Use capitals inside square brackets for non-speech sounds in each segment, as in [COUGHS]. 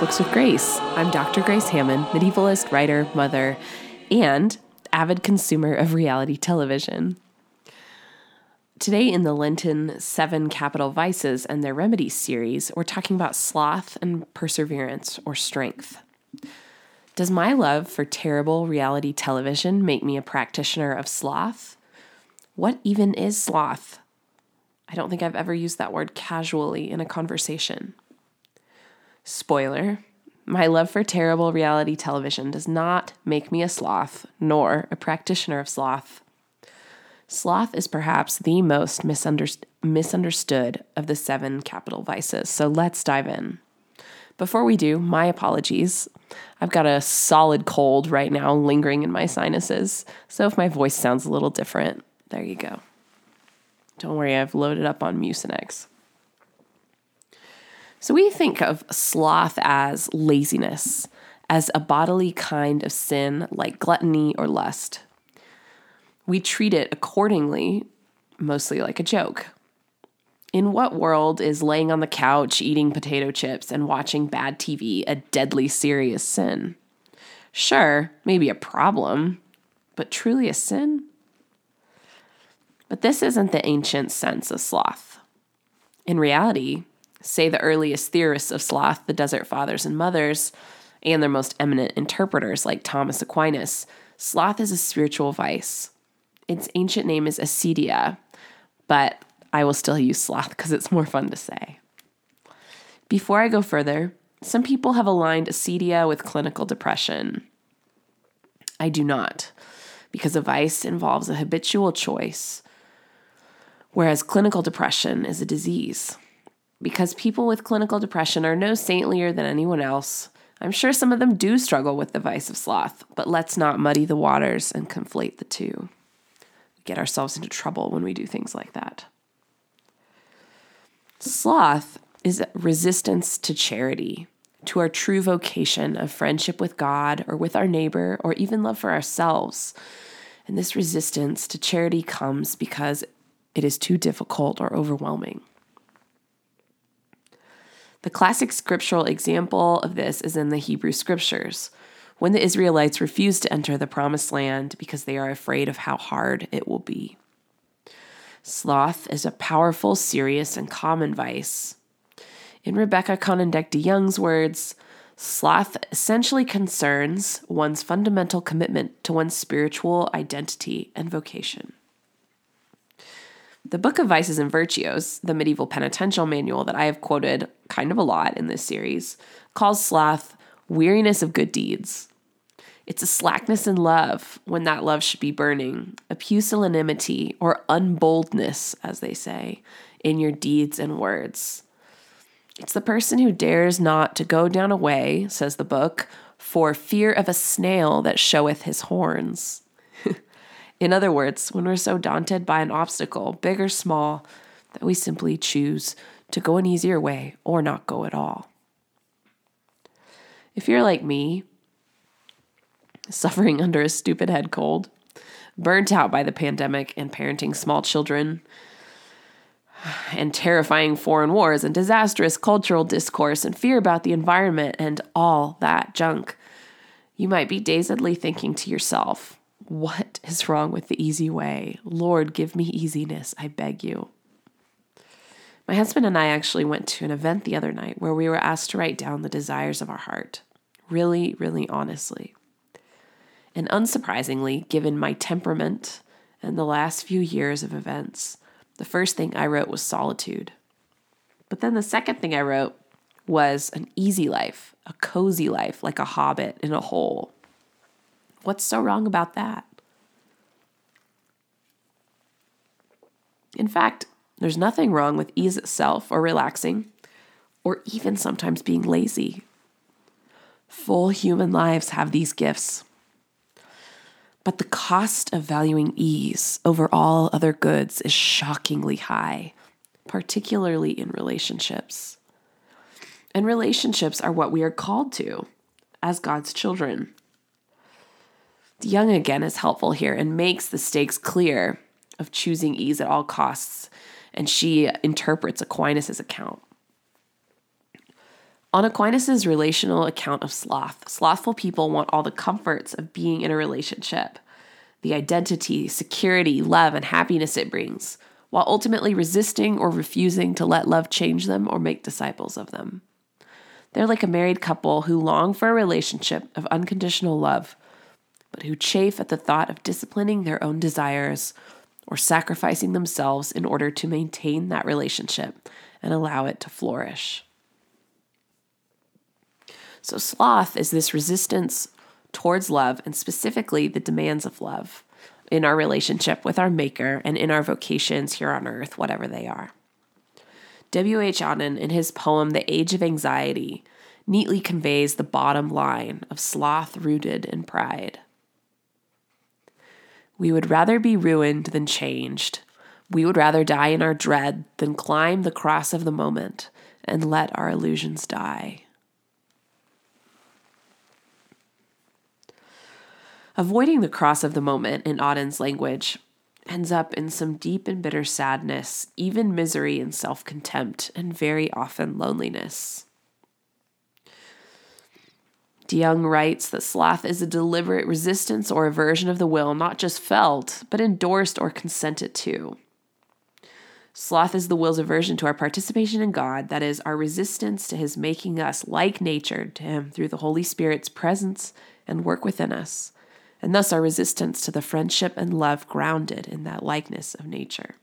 Books with Grace. I'm Dr. Grace Hamman, medievalist, writer, mother, and avid consumer of reality television. Today, in the Lenten Seven Capital Vices and Their Remedies series, we're talking about sloth and perseverance or strength. Does my love for terrible reality television make me a practitioner of sloth? What even is sloth? I don't think I've ever used that word casually in a conversation. Spoiler my love for terrible reality television does not make me a sloth, nor a practitioner of sloth. Sloth is perhaps the most misunderstood of the seven capital vices, so let's dive in. Before we do, my apologies. I've got a solid cold right now lingering in my sinuses, so if my voice sounds a little different, there you go. Don't worry, I've loaded up on Mucinex. So we think of sloth as laziness, as a bodily kind of sin like gluttony or lust. We treat it accordingly, mostly like a joke. In what world is laying on the couch, eating potato chips, and watching bad TV a deadly serious sin? Sure, maybe a problem, but truly a sin? But this isn't the ancient sense of sloth. In reality, say the earliest theorists of sloth, the Desert Fathers and Mothers, and their most eminent interpreters like Thomas Aquinas, sloth is a spiritual vice. Its ancient name is acedia, but I will still use sloth because it's more fun to say. Before I go further, some people have aligned acedia with clinical depression. I do not, because a vice involves a habitual choice whereas clinical depression is a disease. Because people with clinical depression are no saintlier than anyone else, I'm sure some of them do struggle with the vice of sloth, but let's not muddy the waters and conflate the two. We get ourselves into trouble when we do things like that. Sloth is resistance to charity, to our true vocation of friendship with God or with our neighbor or even love for ourselves. And this resistance to charity comes because it is too difficult or overwhelming. The classic scriptural example of this is in the Hebrew scriptures, when the Israelites refuse to enter the promised land because they are afraid of how hard it will be. Sloth is a powerful, serious, and common vice. In Rebecca Konyndyk DeYoung's words, sloth essentially concerns one's fundamental commitment to one's spiritual identity and vocation. The Book of Vices and Virtues, the medieval penitential manual that I have quoted kind of a lot in this series, calls sloth weariness of good deeds. It's a slackness in love when that love should be burning, a pusillanimity or unboldness, as they say, in your deeds and words. It's the person who dares not to go down a way, says the book, for fear of a snail that showeth his horns. [LAUGHS] In other words, when we're so daunted by an obstacle, big or small, that we simply choose to go an easier way or not go at all. If you're like me, suffering [LAUGHS] under a stupid head cold, burnt out by the pandemic and parenting small children, [SIGHS] and terrifying foreign wars and disastrous cultural discourse and fear about the environment and all that junk, you might be dazedly thinking to yourself, what is wrong with the easy way? Lord, give me easiness, I beg you. My husband and I actually went to an event the other night where we were asked to write down the desires of our heart. Really, really honestly. And unsurprisingly, given my temperament and the last few years of events, the first thing I wrote was solitude. But then the second thing I wrote was an easy life, a cozy life, like a hobbit in a hole. What's so wrong about that? In fact, there's nothing wrong with ease itself or relaxing, or even sometimes being lazy. Full human lives have these gifts. But the cost of valuing ease over all other goods is shockingly high, particularly in relationships. And relationships are what we are called to as God's children. Young again is helpful here and makes the stakes clear of choosing ease at all costs, and she interprets Aquinas' account. On Aquinas' relational account of sloth, slothful people want all the comforts of being in a relationship, the identity, security, love, and happiness it brings, while ultimately resisting or refusing to let love change them or make disciples of them. They're like a married couple who long for a relationship of unconditional love, but who chafe at the thought of disciplining their own desires or sacrificing themselves in order to maintain that relationship and allow it to flourish. So, sloth is this resistance towards love and specifically the demands of love in our relationship with our Maker and in our vocations here on earth, whatever they are. W.H. Auden, in his poem The Age of Anxiety, neatly conveys the bottom line of sloth rooted in pride. We would rather be ruined than changed. We would rather die in our dread than climb the cross of the moment and let our illusions die. Avoiding the cross of the moment, in Auden's language, ends up in some deep and bitter sadness, even misery and self contempt, and very often loneliness. DeYoung writes that sloth is a deliberate resistance or aversion of the will, not just felt, but endorsed or consented to. Sloth is the will's aversion to our participation in God, that is, our resistance to His making us like nature to Him through the Holy Spirit's presence and work within us and thus our resistance to the friendship and love grounded in that likeness of nature.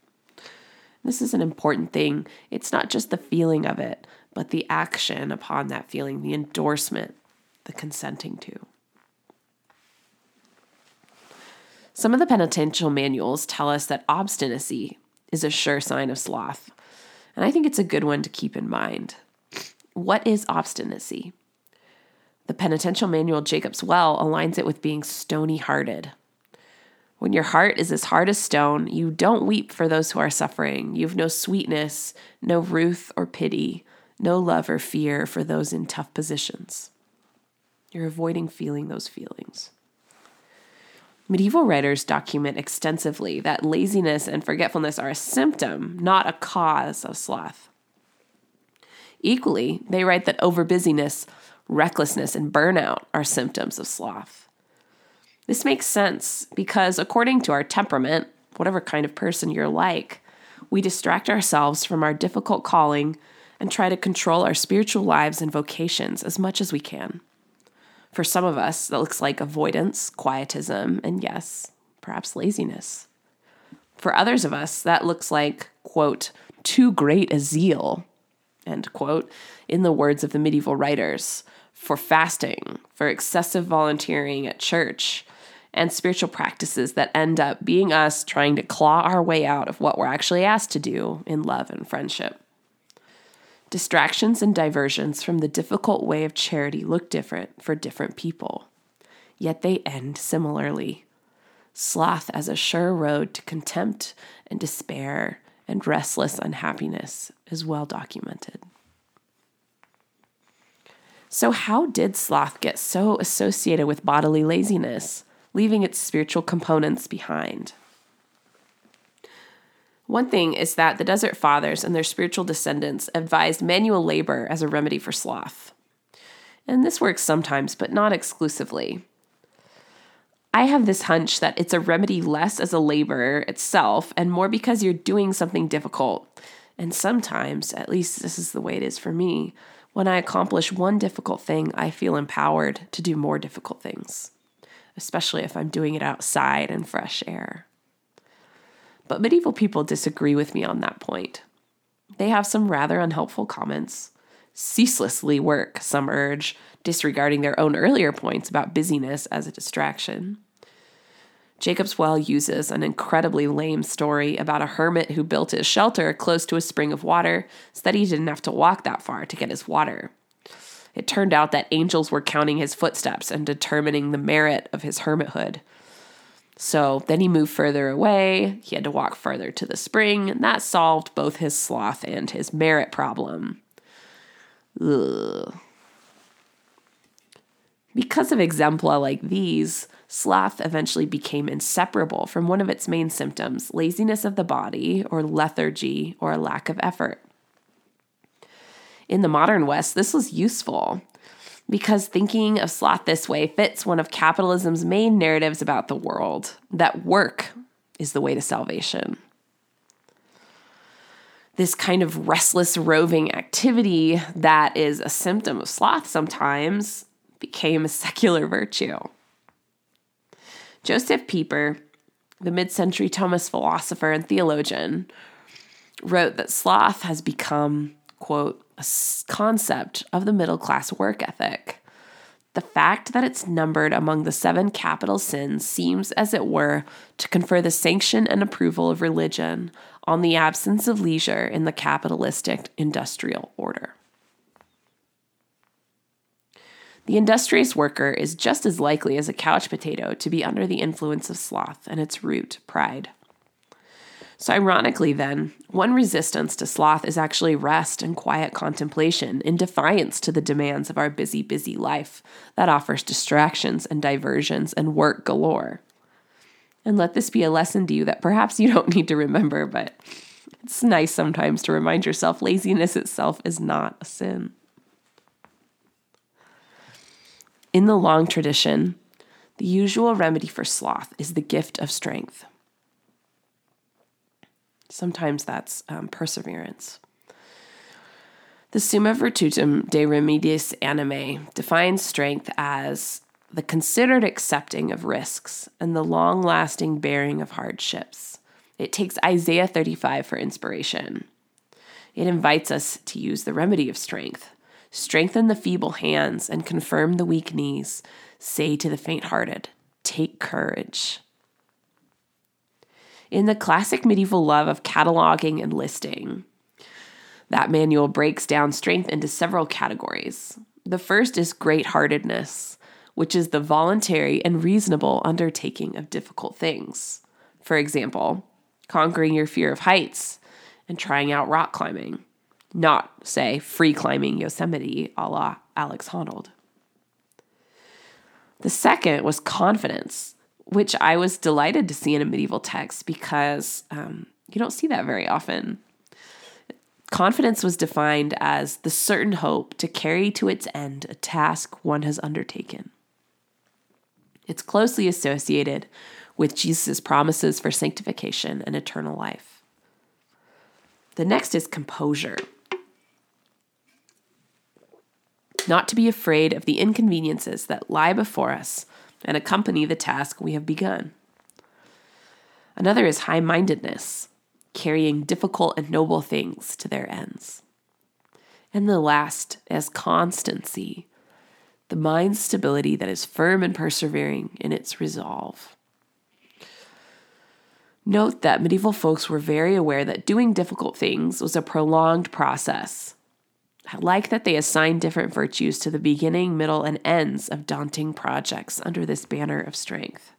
This is an important thing. It's not just the feeling of it, but the action upon that feeling, the endorsement, the consenting to. Some of the penitential manuals tell us that obstinacy is a sure sign of sloth, and I think it's a good one to keep in mind. What is obstinacy? The penitential manual Jacob's Well aligns it with being stony hearted. When your heart is as hard as stone, you don't weep for those who are suffering. You have no sweetness, no ruth or pity, no love or fear for those in tough positions. You're avoiding feeling those feelings. Medieval writers document extensively that laziness and forgetfulness are a symptom, not a cause of sloth. Equally, they write that overbusyness recklessness, and burnout are symptoms of sloth. This makes sense because, according to our temperament, whatever kind of person you're like, we distract ourselves from our difficult calling and try to control our spiritual lives and vocations as much as we can. For some of us, that looks like avoidance, quietism, and yes, perhaps laziness. For others of us, that looks like, quote, too great a zeal, end quote, in the words of the medieval writers, for fasting, for excessive volunteering at church, and spiritual practices that end up being us trying to claw our way out of what we're actually asked to do in love and friendship. Distractions and diversions from the difficult way of charity look different for different people, yet they end similarly. Sloth as a sure road to contempt and despair and restless unhappiness is well documented. So, how did sloth get so associated with bodily laziness, leaving its spiritual components behind? One thing is that the Desert Fathers and their spiritual descendants advised manual labor as a remedy for sloth. And this works sometimes, but not exclusively. I have this hunch that it's a remedy less as a labor itself and more because you're doing something difficult. And sometimes, at least this is the way it is for me, when I accomplish one difficult thing, I feel empowered to do more difficult things, especially if I'm doing it outside in fresh air. But medieval people disagree with me on that point. They have some rather unhelpful comments. Ceaselessly work, some urge, disregarding their own earlier points about busyness as a distraction. Jacob's Well uses an incredibly lame story about a hermit who built his shelter close to a spring of water so that he didn't have to walk that far to get his water. It turned out that angels were counting his footsteps and determining the merit of his hermithood. So then he moved further away, he had to walk further to the spring, and that solved both his sloth and his merit problem. Ugh. Because of exempla like these, sloth eventually became inseparable from one of its main symptoms laziness of the body, or lethargy, or a lack of effort. In the modern West, this was useful because thinking of sloth this way fits one of capitalism's main narratives about the world that work is the way to salvation. This kind of restless roving activity that is a symptom of sloth sometimes became a secular virtue. Josef Pieper, the mid century Thomist philosopher and theologian, wrote that sloth has become, quote, concept of the middle class work ethic. The fact that it's numbered among the seven capital sins seems, as it were, to confer the sanction and approval of religion on the absence of leisure in the capitalistic industrial order. The industrious worker is just as likely as a couch potato to be under the influence of sloth and its root, pride. So, ironically, then, one resistance to sloth is actually rest and quiet contemplation in defiance to the demands of our busy, busy life that offers distractions and diversions and work galore. And let this be a lesson to you that perhaps you don't need to remember, but it's nice sometimes to remind yourself laziness itself is not a sin. In the long tradition, the usual remedy for sloth is the gift of strength. Sometimes that's um, perseverance. The Summa Virtutum de Remediis Animae defines strength as the considered accepting of risks and the long lasting bearing of hardships. It takes Isaiah 35 for inspiration. It invites us to use the remedy of strength. Strengthen the feeble hands and confirm the weak knees. Say to the faint hearted, Take courage. In the classic medieval love of cataloging and listing, that manual breaks down strength into several categories. The first is great heartedness, which is the voluntary and reasonable undertaking of difficult things. For example, conquering your fear of heights and trying out rock climbing, not, say, free climbing Yosemite a la Alex Honnold. The second was confidence, which I was delighted to see in a medieval text because um, you don't see that very often. Confidence was defined as the certain hope to carry to its end a task one has undertaken. It's closely associated with Jesus' promises for sanctification and eternal life. The next is composure. Not to be afraid of the inconveniences that lie before us and accompany the task we have begun. Another is high mindedness, carrying difficult and noble things to their ends. And the last is constancy, the mind's stability that is firm and persevering in its resolve. Note that medieval folks were very aware that doing difficult things was a prolonged process I like that they assign different virtues to the beginning, middle, and ends of daunting projects under this banner of strength.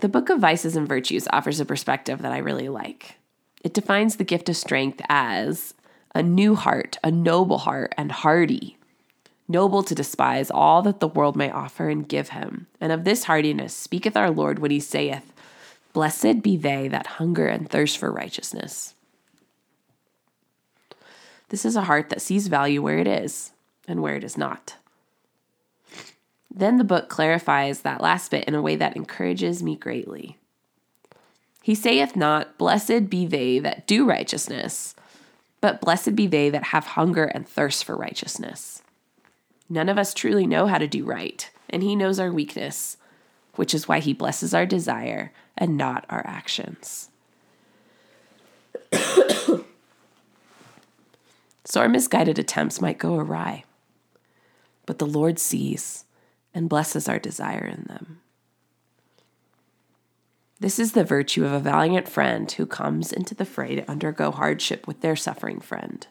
The Book of Vices and Virtues offers a perspective that I really like. It defines the gift of strength as a new heart, a noble heart, and hardy, noble to despise all that the world may offer and give him. And of this hardiness speaketh our Lord when he saith, Blessed be they that hunger and thirst for righteousness. This is a heart that sees value where it is and where it is not. Then the book clarifies that last bit in a way that encourages me greatly. He saith not, Blessed be they that do righteousness, but blessed be they that have hunger and thirst for righteousness. None of us truly know how to do right, and He knows our weakness, which is why He blesses our desire and not our actions. [COUGHS] so our misguided attempts might go awry, but the Lord sees and blesses our desire in them. This is the virtue of a valiant friend who comes into the fray to undergo hardship with their suffering friend.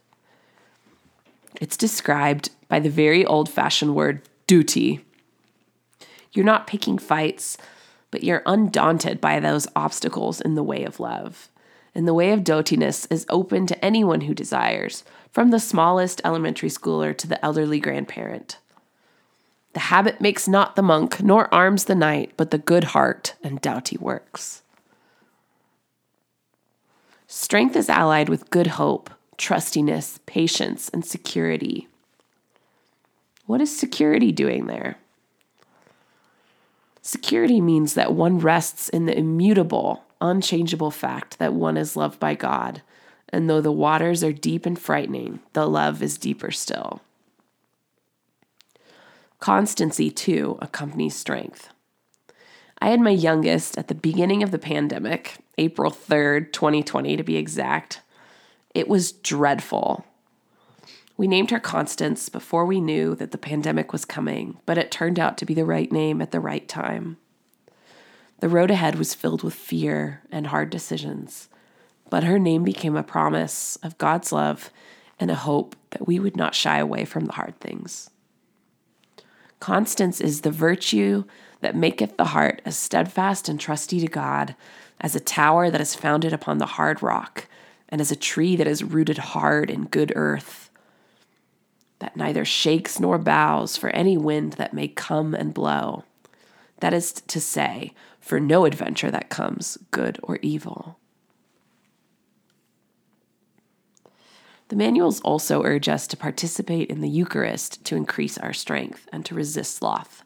It's described by the very old fashioned word doughty. You're not picking fights but you're undaunted by those obstacles in the way of love. And the way of doughtiness is open to anyone who desires, from the smallest elementary schooler to the elderly grandparent. The habit makes not the monk, nor arms the knight, but the good heart and doughty works. Strength is allied with good hope, trustiness, patience, and security. What is security doing there? Security means that one rests in the immutable, unchangeable fact that one is loved by God. And though the waters are deep and frightening, the love is deeper still. Constancy, too, accompanies strength. I had my youngest at the beginning of the pandemic, April 3rd, 2020 to be exact. It was dreadful. We named her Constance before we knew that the pandemic was coming, but it turned out to be the right name at the right time. The road ahead was filled with fear and hard decisions, but her name became a promise of God's love and a hope that we would not shy away from the hard things. Constance is the virtue that maketh the heart as steadfast and trusty to God as a tower that is founded upon the hard rock, and as a tree that is rooted hard in good earth, that neither shakes nor bows for any wind that may come and blow. That is to say, for no adventure that comes, good or evil. The manuals also urge us to participate in the Eucharist to increase our strength and to resist sloth.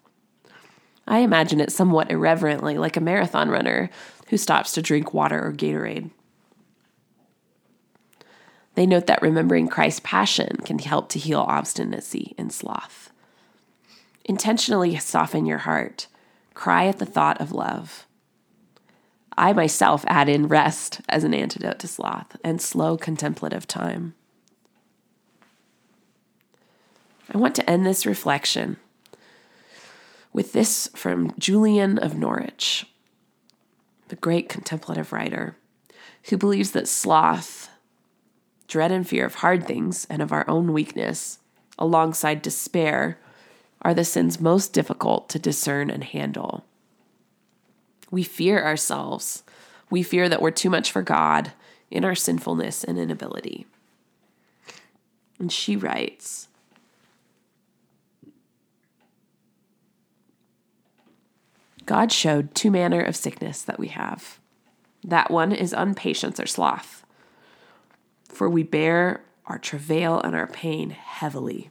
I imagine it somewhat irreverently, like a marathon runner who stops to drink water or Gatorade. They note that remembering Christ's passion can help to heal obstinacy and sloth. Intentionally soften your heart. Cry at the thought of love. I myself add in rest as an antidote to sloth and slow contemplative time. I want to end this reflection with this from Julian of Norwich, the great contemplative writer, who believes that sloth, dread and fear of hard things and of our own weakness, alongside despair, are the sins most difficult to discern and handle. We fear ourselves. We fear that we're too much for God in our sinfulness and inability. And she writes, God showed two manner of sickness that we have. That one is unpatience or sloth, for we bear our travail and our pain heavily.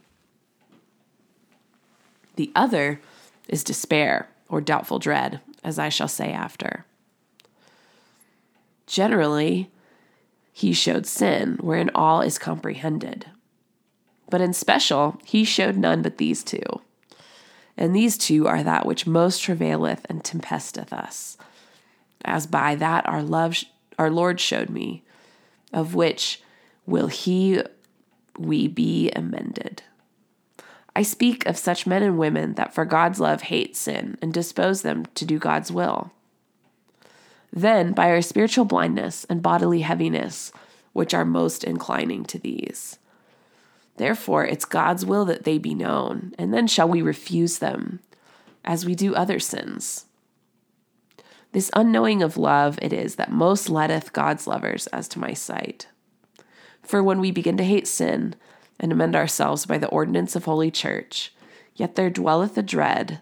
The other is despair or doubtful dread, as I shall say after. Generally, he showed sin, wherein all is comprehended. But in special, he showed none but these two and these two are that which most travaileth and tempesteth us, as by that our love our Lord showed me, of which will he we be amended. I speak of such men and women that for God's love hate sin and dispose them to do God's will. Then, by our spiritual blindness and bodily heaviness, which are most inclining to these, Therefore, it's God's will that they be known, and then shall we refuse them, as we do other sins. This unknowing of love it is that most letteth God's lovers as to my sight. For when we begin to hate sin and amend ourselves by the ordinance of Holy Church, yet there dwelleth a dread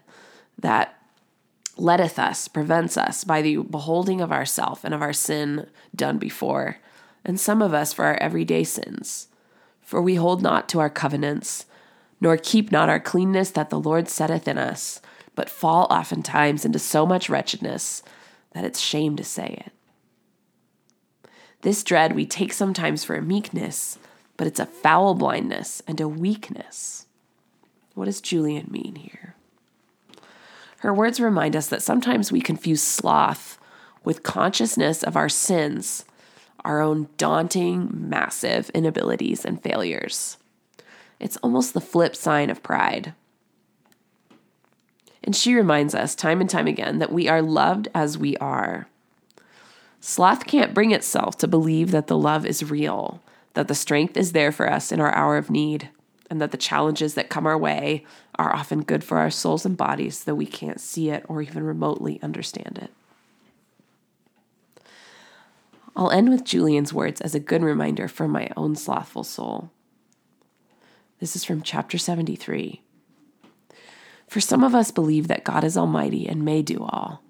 that letteth us, prevents us by the beholding of ourself and of our sin done before, and some of us for our everyday sins for we hold not to our covenants, nor keep not our cleanness that the Lord setteth in us, but fall oftentimes into so much wretchedness that it's shame to say it. This dread we take sometimes for a meekness, but it's a foul blindness and a weakness. What does Julian mean here? Her words remind us that sometimes we confuse sloth with consciousness of our sins our own daunting, massive inabilities and failures. It's almost the flip sign of pride. And she reminds us time and time again that we are loved as we are. Sloth can't bring itself to believe that the love is real, that the strength is there for us in our hour of need, and that the challenges that come our way are often good for our souls and bodies, though we can't see it or even remotely understand it. I'll end with Julian's words as a good reminder for my own slothful soul. This is from chapter 73. For some of us believe that God is almighty and may do all,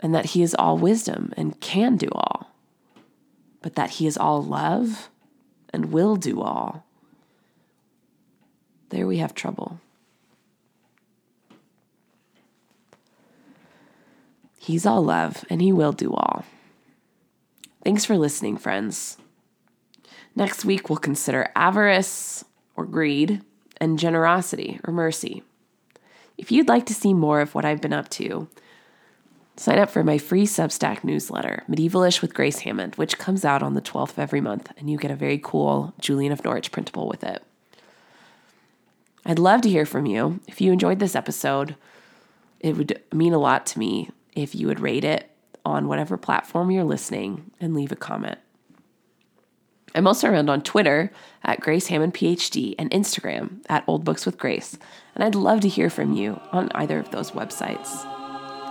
and that he is all wisdom and can do all. but that He is all love and will do all, there we have trouble. He's all love and He will do all. Thanks for listening, friends. Next week, we'll consider avarice or greed and generosity or mercy. If you'd like to see more of what I've been up to, sign up for my free Substack newsletter, Medievalish with Grace Hamman, which comes out on the 12th of every month, and you get a very cool Julian of Norwich printable with it. I'd love to hear from you. If you enjoyed this episode, it would mean a lot to me if you would rate it on whatever platform you're listening and leave a comment. I'm also around on Twitter at Grace Hamman PhD and Instagram at Old Books with Grace, and I'd love to hear from you on either of those websites.